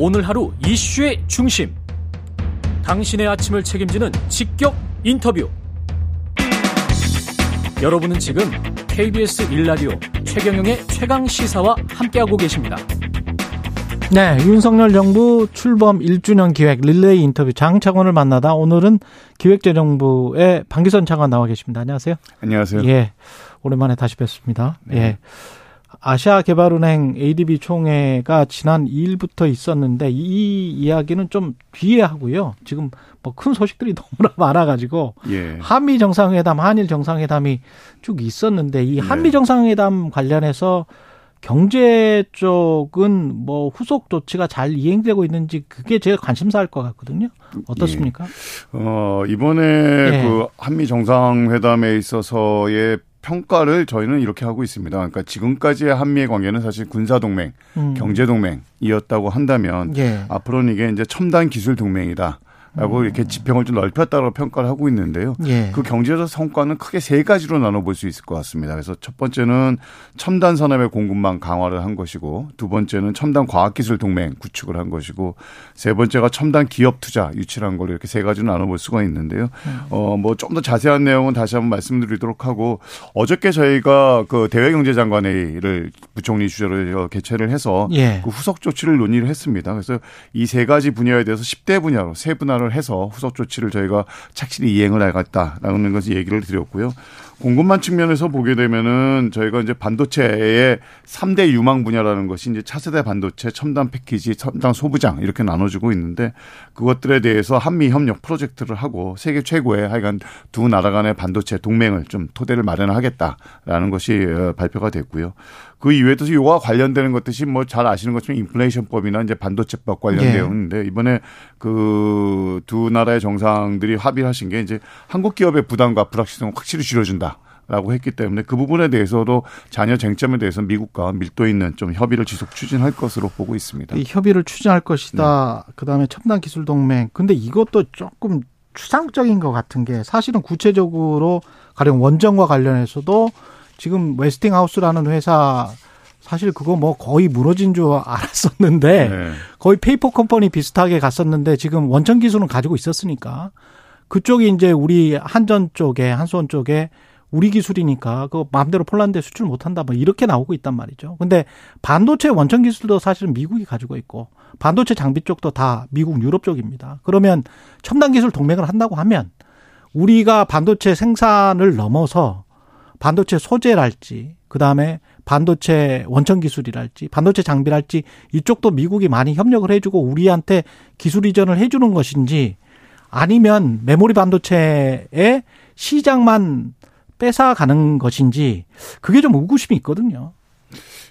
오늘 하루 이슈의 중심. 당신의 아침을 책임지는 직격 인터뷰. 여러분은 지금 KBS 1라디오 최경영의 최강 시사와 함께하고 계십니다. 네, 윤석열 정부 출범 1주년 기획 릴레이 인터뷰 장창원을 만나다 오늘은 기획재정부의 방기선 차관 나와 계십니다. 안녕하세요. 안녕하세요. 예. 오랜만에 다시 뵙습니다. 네. 예. 아시아 개발은행 ADB 총회가 지난 2일부터 있었는데 이 이야기는 좀 뒤에 하고요. 지금 뭐 큰 소식들이 너무나 많아가지고 예. 한미 정상회담, 한일 정상회담이 쭉 있었는데 이 한미 네. 정상회담 관련해서 경제 쪽은 뭐 후속 조치가 잘 이행되고 있는지 그게 제일 관심사일 것 같거든요. 어떻습니까? 예. 어, 이번에 예. 그 한미 정상회담에 있어서의 평가를 저희는 이렇게 하고 있습니다. 그러니까 지금까지의 한미의 관계는 사실 군사 동맹, 음. 경제 동맹이었다고 한다면 예. 앞으로는 이게 이제 첨단 기술 동맹이다. 라고 이렇게 지평을 좀 넓혔다고 평가를 하고 있는데요. 예. 그 경제적 성과는 크게 세 가지로 나눠볼 수 있을 것 같습니다. 그래서 첫 번째는 첨단 산업의 공급망 강화를 한 것이고 두 번째는 첨단 과학기술 동맹 구축을 한 것이고 세 번째가 첨단 기업 투자 유치를 한 걸로 이렇게 세 가지로 나눠볼 수가 있는데요. 음. 어뭐 좀 더 자세한 내용은 다시 한번 말씀드리도록 하고 어저께 저희가 그 대외경제장관회의를 부총리 주재로 개최를 해서 예. 그 후속 조치를 논의를 했습니다. 그래서 이 세 가지 분야에 대해서 10대 분야로 세 분야로 판단을 해서 후속 조치를 저희가 착실히 이행을 해야겠다라는 것을 얘기를 드렸고요. 공급망 측면에서 보게 되면은 저희가 이제 반도체의 3대 유망 분야라는 것이 이제 차세대 반도체, 첨단 패키지, 첨단 소부장 이렇게 나눠주고 있는데 그것들에 대해서 한미 협력 프로젝트를 하고 세계 최고의 하여간 두 나라 간의 반도체 동맹을 좀 토대를 마련하겠다라는 것이 어, 발표가 됐고요. 그 이외에도 이와 관련되는 것들이 뭐 잘 아시는 것처럼 인플레이션법이나 이제 반도체법 관련되어 네. 있는데 이번에 그 두 나라의 정상들이 합의하신 게 이제 한국 기업의 부담과 불확실성을 확실히 줄여준다. 라고 했기 때문에 그 부분에 대해서도 자녀 쟁점에 대해서 미국과 밀도 있는 좀 협의를 지속 추진할 것으로 보고 있습니다. 이 협의를 추진할 것이다. 네. 그다음에 첨단 기술 동맹. 근데 이것도 조금 추상적인 것 같은 게 사실은 구체적으로 가령 원전과 관련해서도 지금 웨스팅하우스라는 회사 사실 그거 뭐 거의 무너진 줄 알았었는데 네. 거의 페이퍼 컴퍼니 비슷하게 갔었는데 지금 원천 기술은 가지고 있었으니까 그쪽이 이제 우리 한전 쪽에 한수원 쪽에 우리 기술이니까 그 마음대로 폴란드에 수출 못 한다 뭐 이렇게 나오고 있단 말이죠. 근데 반도체 원천 기술도 사실은 미국이 가지고 있고 반도체 장비 쪽도 다 미국 유럽 쪽입니다. 그러면 첨단 기술 동맹을 한다고 하면 우리가 반도체 생산을 넘어서 반도체 소재랄지 그다음에 반도체 원천 기술이랄지 반도체 장비랄지 이쪽도 미국이 많이 협력을 해주고 우리한테 기술 이전을 해주는 것인지 아니면 메모리 반도체의 시장만 뺏어가는 것인지 그게 좀 의구심이 있거든요.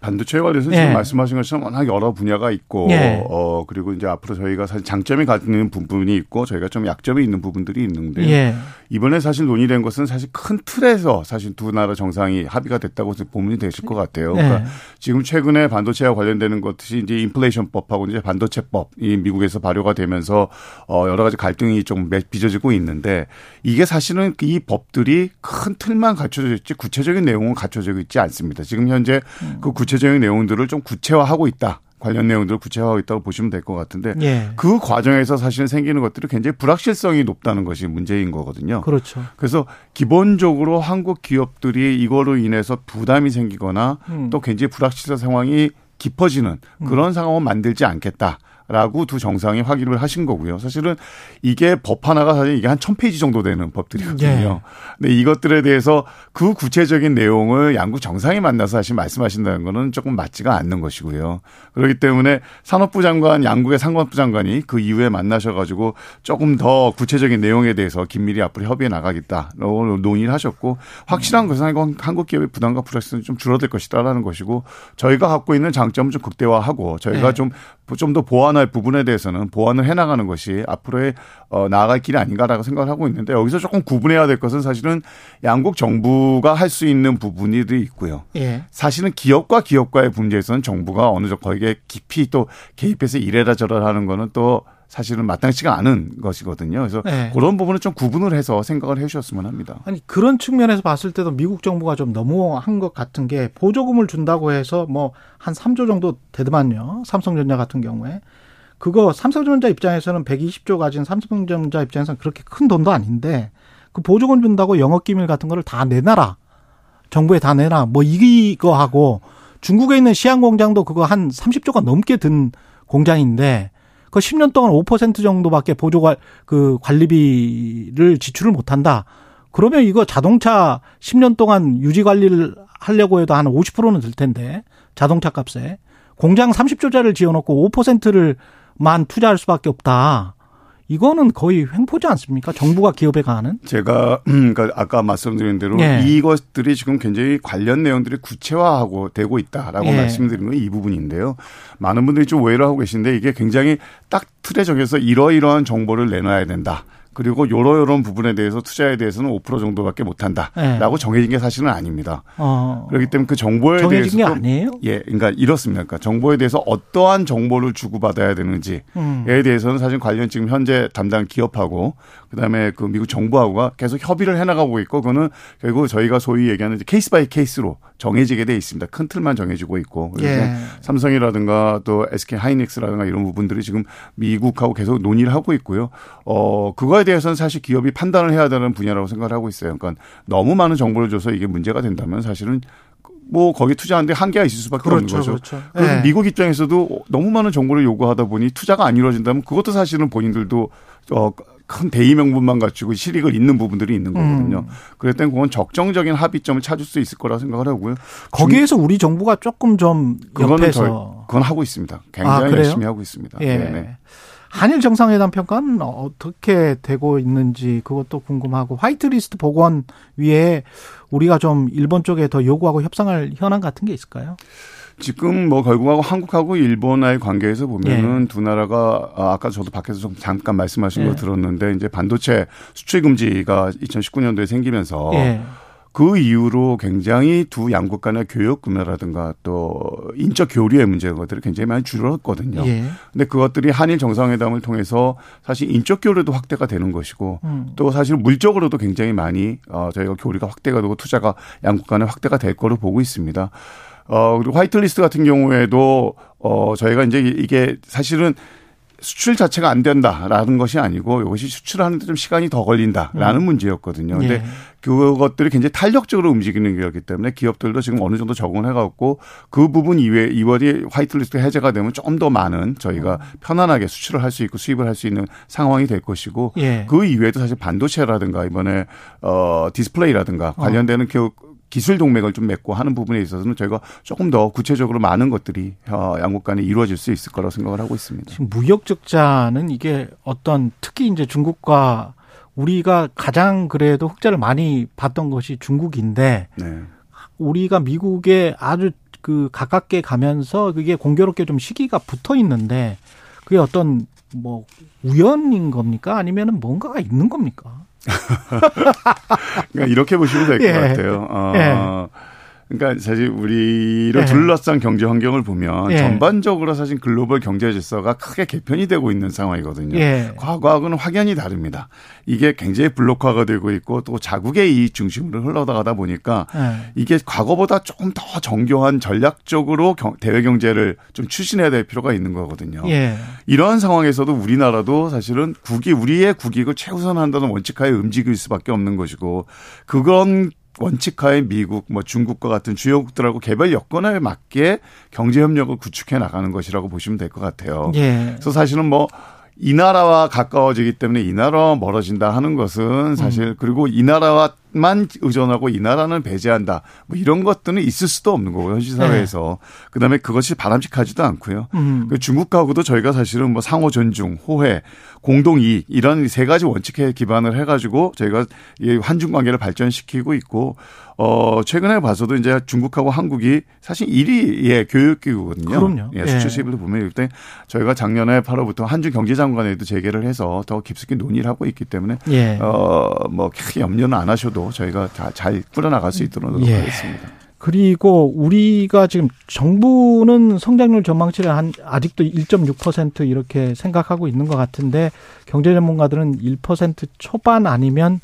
반도체에 관해서 지금 예. 말씀하신 것처럼 워낙 여러 분야가 있고 예. 어 그리고 이제 앞으로 저희가 사실 장점이 갖는 부분이 있고 저희가 좀 약점이 있는 부분들이 있는데 예. 이번에 사실 논의된 것은 사실 큰 틀에서 사실 두 나라 정상이 합의가 됐다고 보면 되실 것 같아요. 예. 그러니까 지금 최근에 반도체와 관련되는 것이 이제 인플레이션법하고 이제 반도체법이 미국에서 발효가 되면서 어 여러 가지 갈등이 좀 빚어지고 있는데 이게 사실은 이 법들이 큰 틀만 갖춰져 있지 구체적인 내용은 갖춰져 있지 않습니다. 지금 현재 음. 그 구체 적인 내용들을 좀 구체화하고 있다. 관련 내용들을 구체화하고 있다고 보시면 될 것 같은데 예. 그 과정에서 사실 생기는 것들이 굉장히 불확실성이 높다는 것이 문제인 거거든요. 그렇죠. 그래서 기본적으로 한국 기업들이 이거로 인해서 부담이 생기거나 음. 또 굉장히 불확실성 상황이 깊어지는 그런 음. 상황을 만들지 않겠다. 라고 두 정상이 확인을 하신 거고요. 사실은 이게 법 하나가 사실 이게 한 천페이지 정도 되는 법들이거든요. 예. 근데 이것들에 대해서 그 구체적인 내용을 양국 정상이 만나서 사실 말씀하신다는 거는 조금 맞지가 않는 것이고요. 그렇기 때문에 산업부 장관, 양국의 상관부 장관이 그 이후에 만나셔 가지고 조금 더 구체적인 내용에 대해서 긴밀히 앞으로 협의해 나가겠다라고 논의를 하셨고 확실한 것은 한국 기업의 부담과 불확실성이 좀 줄어들 것이다라는 것이고 저희가 갖고 있는 장점을 좀 극대화하고 저희가 네. 좀 좀 더 보완할 부분에 대해서는 보완을 해나가는 것이 앞으로의 어, 나아갈 길이 아닌가라고 생각을 하고 있는데 여기서 조금 구분해야 될 것은 사실은 양국 정부가 할 수 있는 부분이 있고요. 예. 사실은 기업과 기업과의 문제에서는 정부가 어느 정도 거기에 깊이 또 개입해서 이래라 저래라 하는 거는 또 사실은 마땅치가 않은 것이거든요. 그래서 네. 그런 부분을 좀 구분을 해서 생각을 해 주셨으면 합니다. 아니 그런 측면에서 봤을 때도 미국 정부가 좀 너무한 것 같은 게 보조금을 준다고 해서 뭐 한 3조 정도 되더만요. 삼성전자 같은 경우에 그거 삼성전자 입장에서는 120조 가진 삼성전자 입장에서는 그렇게 큰 돈도 아닌데 그 보조금 준다고 영업 기밀 같은 거를 다 내놔라. 정부에 다 내놔. 뭐 이거 하고 중국에 있는 시안 공장도 그거 한 30조가 넘게 든 공장인데 그 10년 동안 5% 정도밖에 보조가 그 관리비를 지출을 못 한다. 그러면 이거 자동차 10년 동안 유지 관리를 하려고 해도 한 50%는 들 텐데 자동차 값에 공장 30조짜리를 지어놓고 5%를 만 투자할 수밖에 없다. 이거는 거의 횡포지 않습니까? 정부가 기업에 가하는? 제가 음, 그러니까 아까 말씀드린 대로 예. 이것들이 지금 굉장히 관련 내용들이 구체화하고 되고 있다라고 예. 말씀드린 건 이 부분인데요. 많은 분들이 좀 오해를 하고 계신데 이게 굉장히 딱 틀에 정해서 이러이러한 정보를 내놔야 된다. 그리고 요러 요런 부분에 대해서 투자에 대해서는 5% 정도밖에 못 한다라고 네. 정해진 게 사실은 아닙니다. 어. 그렇기 때문에 그 정보에 정해진 게 아니에요? 예, 그러니까 이렇습니다. 그러니까 정보에 대해서 어떠한 정보를 주고받아야 되는지에 음. 대해서는 사실 관련 지금 현재 담당 기업하고 그다음에 그 미국 정부하고가 계속 협의를 해나가고 있고 그거는 결국 저희가 소위 얘기하는 case by case로 정해지게 돼 있습니다. 큰 틀만 정해지고 있고 그래서 예. 삼성이라든가 또 SK 하이닉스라든가 이런 부분들이 지금 미국하고 계속 논의를 하고 있고요. 어 그거에 대해서는 사실 기업이 판단을 해야 되는 분야라고 생각을 하고 있어요. 그러니까 너무 많은 정보를 줘서 이게 문제가 된다면 사실은 뭐 거기 투자하는데 한계가 있을 수밖에 그렇죠, 없는 거죠. 그렇죠. 네. 미국 입장에서도 너무 많은 정보를 요구하다 보니 투자가 안 이루어진다면 그것도 사실은 본인들도 어, 큰 대의 명분만 갖추고 실익을 잇는 부분들이 있는 거거든요. 음. 그럴 땐 그건 적정적인 합의점을 찾을 수 있을 거라 생각을 하고요. 거기에서 우리 정부가 조금 좀 옆에서 그건 하고 있습니다. 굉장히 아, 열심히 하고 있습니다. 예. 네네. 한일 정상회담 평가는 어떻게 되고 있는지 그것도 궁금하고 화이트리스트 복원 위에 우리가 좀 일본 쪽에 더 요구하고 협상할 현안 같은 게 있을까요? 지금 뭐 결국하고 한국하고 일본과의 관계에서 보면은 예. 두 나라가 아, 아까 저도 밖에서 좀 잠깐 말씀하신 예. 거 들었는데 이제 반도체 수출 금지가 2019년도에 생기면서 예. 그 이후로 굉장히 두 양국 간의 교역 구매라든가 또 인적 교류의 문제 인 것들이 굉장히 많이 줄었거든요. 예. 근데 그것들이 한일 정상회담을 통해서 사실 인적 교류도 확대가 되는 것이고 음. 또 사실 물적으로도 굉장히 많이 어 저희가 교류가 확대가 되고 투자가 양국 간에 확대가 될 거로 보고 있습니다. 어, 그리고 화이트리스트 같은 경우에도 어, 저희가 이제 이게 사실은 수출 자체가 안 된다라는 것이 아니고 이것이 수출하는데 좀 시간이 더 걸린다라는 음. 문제였거든요. 근데 예. 그것들이 굉장히 탄력적으로 움직이는 거였기 때문에 기업들도 지금 어느 정도 적응을 해갖고 그 부분 이외에 이월이 화이트리스트 해제가 되면 좀 더 많은 저희가 편안하게 수출을 할 수 있고 수입을 할 수 있는 상황이 될 것이고 예. 그 이외에도 사실 반도체라든가 이번에 어 디스플레이라든가 관련되는 어. 기술 동맹을 좀 맺고 하는 부분에 있어서는 저희가 조금 더 구체적으로 많은 것들이 어, 양국 간에 이루어질 수 있을 거라고 생각을 하고 있습니다. 지금 무역 적자는 이게 어떤 특히 이제 중국과 우리가 가장 그래도 흑자를 많이 봤던 것이 중국인데 네. 우리가 미국에 아주 그 가깝게 가면서 그게 공교롭게 좀 시기가 붙어 있는데 그게 어떤 뭐 우연인 겁니까 아니면은 뭔가가 있는 겁니까? 그러니까 이렇게 보시면 될것 예. 같아요. 어, 예. 그러니까 사실 우리를 예. 둘러싼 경제 환경을 보면 예. 전반적으로 사실 글로벌 경제 질서가 크게 개편이 되고 있는 상황이거든요. 예. 과거하고는 확연히 다릅니다. 이게 굉장히 블록화가 되고 있고 또 자국의 이익 중심으로 흘러나가다 보니까 예. 이게 과거보다 조금 더 정교한 전략적으로 대외 경제를 좀 추진해야 될 필요가 있는 거거든요. 예. 이러한 상황에서도 우리나라도 사실은 국이 우리의 국익을 최우선한다는 원칙하에 움직일 수밖에 없는 것이고 그건 원칙하에 미국, 뭐 중국과 같은 주요국들하고 개별 여건에 맞게 경제 협력을 구축해 나가는 것이라고 보시면 될 것 같아요. 예. 그래서 사실은 뭐이 나라와 가까워지기 때문에 이 나라와 멀어진다 하는 것은 사실 음. 그리고 이 나라와 만 의존하고 이 나라는 배제한다. 뭐 이런 것들은 있을 수도 없는 거고 현실 사회에서. 네. 그다음에 그것이 바람직하지도 않고요. 음. 그 중국하고도 저희가 사실은 뭐 상호 존중, 호혜, 공동 이익 이런 세 가지 원칙에 기반을 해 가지고 저희가 이 한중 관계를 발전시키고 있고 어 최근에 봐서도 이제 중국하고 한국이 사실 1위의 교육기구거든요. 그럼요. 예, 수출 수입을 보면 이때 저희가 작년에 8월부터 한중 경제장관에도 재개를 해서 더 깊숙이 논의를 하고 있기 때문에 예. 어뭐 크게 염려는 안 하셔도 정도 저희가 잘 꾸려나갈 수 있도록 노력하겠습니다. 예. 그리고 우리가 지금 정부는 성장률 전망치를 한 아직도 1.6% 이렇게 생각하고 있는 것 같은데 경제 전문가들은 1% 초반 아니면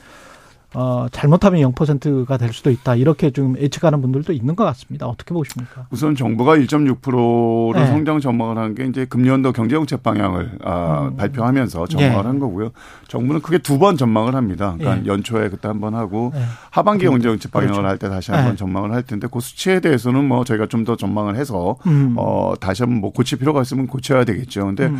어, 잘못하면 0%가 될 수도 있다. 이렇게 좀 예측하는 분들도 있는 것 같습니다. 어떻게 보십니까? 우선 정부가 1.6%로 네. 성장 전망을 한 게 이제 금년도 경제정책 방향을 아, 음. 발표하면서 전망을 네. 한 거고요. 정부는 크게 두 번 전망을 합니다. 그러니까 네. 연초에 그때 한 번 하고 네. 하반기 경제정책 방향을 그렇죠. 할때 다시 한번 네. 전망을 할 텐데 그 수치에 대해서는 뭐 저희가 좀 더 전망을 해서 음. 어, 다시 한번 뭐 고칠 필요가 있으면 고쳐야 되겠죠. 근데 음.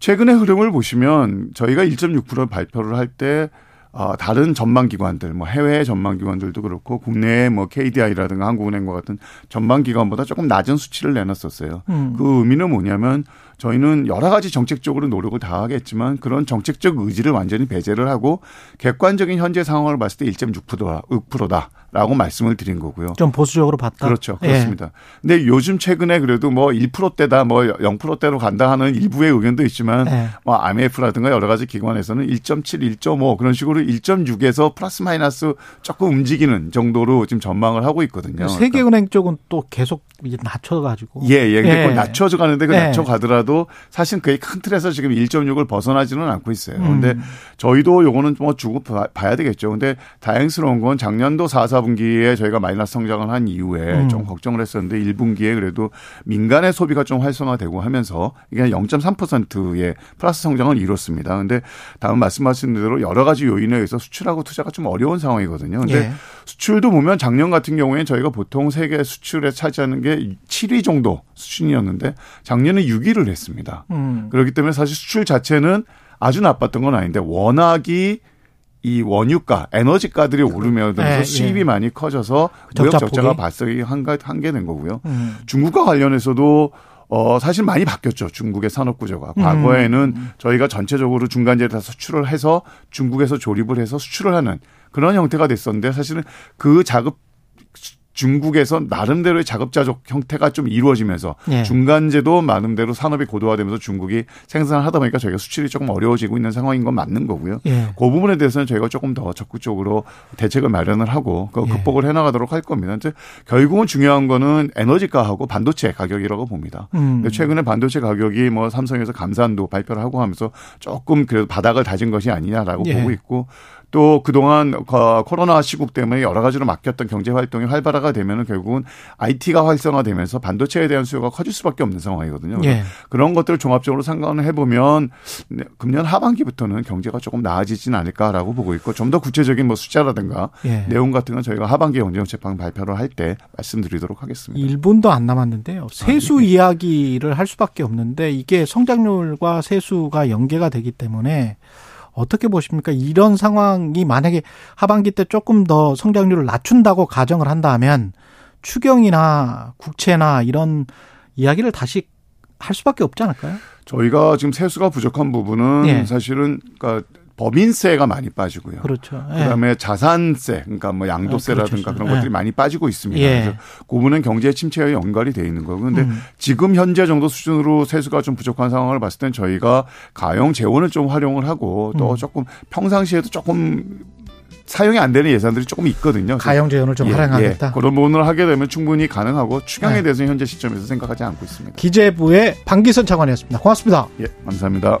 최근의 흐름을 보시면 저희가 1.6% 발표를 할때 어, 다른 전망기관들, 뭐 해외 전망기관들도 그렇고 국내의 뭐 KDI라든가 한국은행과 같은 전망기관보다 조금 낮은 수치를 내놨었어요. 음. 그 의미는 뭐냐면 저희는 여러 가지 정책적으로 노력을 다 하겠지만 그런 정책적 의지를 완전히 배제를 하고 객관적인 현재 상황을 봤을 때 1.6%다, 6%다라고 말씀을 드린 거고요. 좀 보수적으로 봤다. 그렇죠. 그렇습니다. 예. 근데 요즘 최근에 그래도 뭐 1%대다 뭐 0%대로 간다 하는 일부의 의견도 있지만 예. 뭐 IMF라든가 여러 가지 기관에서는 1.7, 1.5 그런 식으로 1.6에서 플러스 마이너스 조금 움직이는 정도로 지금 전망을 하고 있거든요. 세계은행 쪽은 또 계속 이제 낮춰 가지고. 예, 예. 근데 예. 낮춰져 가는데 그 예. 낮춰 가더라도 사실 그게 큰 틀에서 지금 1.6을 벗어나지는 않고 있어요. 음. 근데 저희도 요거는 뭐 주고 봐야 되겠죠. 근데 다행스러운 건 작년도 4, 4분기에 저희가 마이너스 성장을 한 이후에 음. 좀 걱정을 했었는데 1분기에 그래도 민간의 소비가 좀 활성화되고 하면서 이게 0.3%의 플러스 성장을 이뤘습니다. 근데 다음 말씀하신 대로 여러 가지 요인에 의해서 수출하고 투자가 좀 어려운 상황이거든요. 근데 예. 수출도 보면 작년 같은 경우에 저희가 보통 세계 수출에 차지하는 게 7위 정도 수준이었는데 작년에 6위를 했습니다. 음. 그렇기 때문에 사실 수출 자체는 아주 나빴던 건 아닌데 워낙이 이 원유가, 에너지가들이 오르면서 네, 수입이 네. 많이 커져서 무역 적자가 발생이 한게 된 거고요. 음. 중국과 관련해서도 어, 사실 많이 바뀌었죠. 중국의 산업 구조가. 과거에는 음. 저희가 전체적으로 중간재를 다 수출을 해서 중국에서 조립을 해서 수출을 하는 그런 형태가 됐었는데 사실은 그 작업 중국에서 나름대로의 자급자족 형태가 좀 이루어지면서 예. 중간재도 나름대로 산업이 고도화되면서 중국이 생산을 하다 보니까 저희가 수출이 조금 어려워지고 있는 상황인 건 맞는 거고요. 예. 그 부분에 대해서는 저희가 조금 더 적극적으로 대책을 마련을 하고 그 극복을 해나가도록 할 겁니다. 이제 결국은 중요한 거는 에너지가하고 반도체 가격이라고 봅니다. 음. 근데 최근에 반도체 가격이 뭐 삼성에서 감산도 발표를 하고 하면서 조금 그래도 바닥을 다진 것이 아니냐라고 예. 보고 있고 또 그동안 코로나 시국 때문에 여러 가지로 막혔던 경제 활동이 활발화가 되면은 결국은 IT가 활성화되면서 반도체에 대한 수요가 커질 수밖에 없는 상황이거든요. 예. 그런 것들을 종합적으로 상관을 해보면 네, 금년 하반기부터는 경제가 조금 나아지진 않을까라고 보고 있고 좀 더 구체적인 뭐 숫자라든가 예. 내용 같은 건 저희가 하반기 경제정책방 발표를 할 때 말씀드리도록 하겠습니다. 1분도 안 남았는데요. 세수 아, 네. 이야기를 할 수밖에 없는데 이게 성장률과 세수가 연계가 되기 때문에 어떻게 보십니까? 이런 상황이 만약에 하반기 때 조금 더 성장률을 낮춘다고 가정을 한다면 추경이나 국채나 이런 이야기를 다시 할 수밖에 없지 않을까요? 저희가 지금 세수가 부족한 부분은 예. 사실은 그러니까 법인세가 많이 빠지고요. 그렇죠. 예. 그다음에 자산세, 그러니까 뭐 양도세라든가 아, 그렇죠. 그런 것들이 예. 많이 빠지고 있습니다. 예. 그래서 그 부분은 경제 침체와 연관이 돼 있는 거고. 근데 음. 지금 현재 정도 수준으로 세수가 좀 부족한 상황을 봤을 땐 저희가 가용 재원을 좀 활용을 하고 또 음. 조금 평상시에도 조금 사용이 안 되는 예산들이 조금 있거든요. 가용 재원을 좀 예, 활용하겠다. 예. 그런 부분을 하게 되면 충분히 가능하고 추경에 네. 대해서 현재 시점에서 생각하지 않고 있습니다. 기재부의 방기선 차관이었습니다. 고맙습니다. 예, 감사합니다.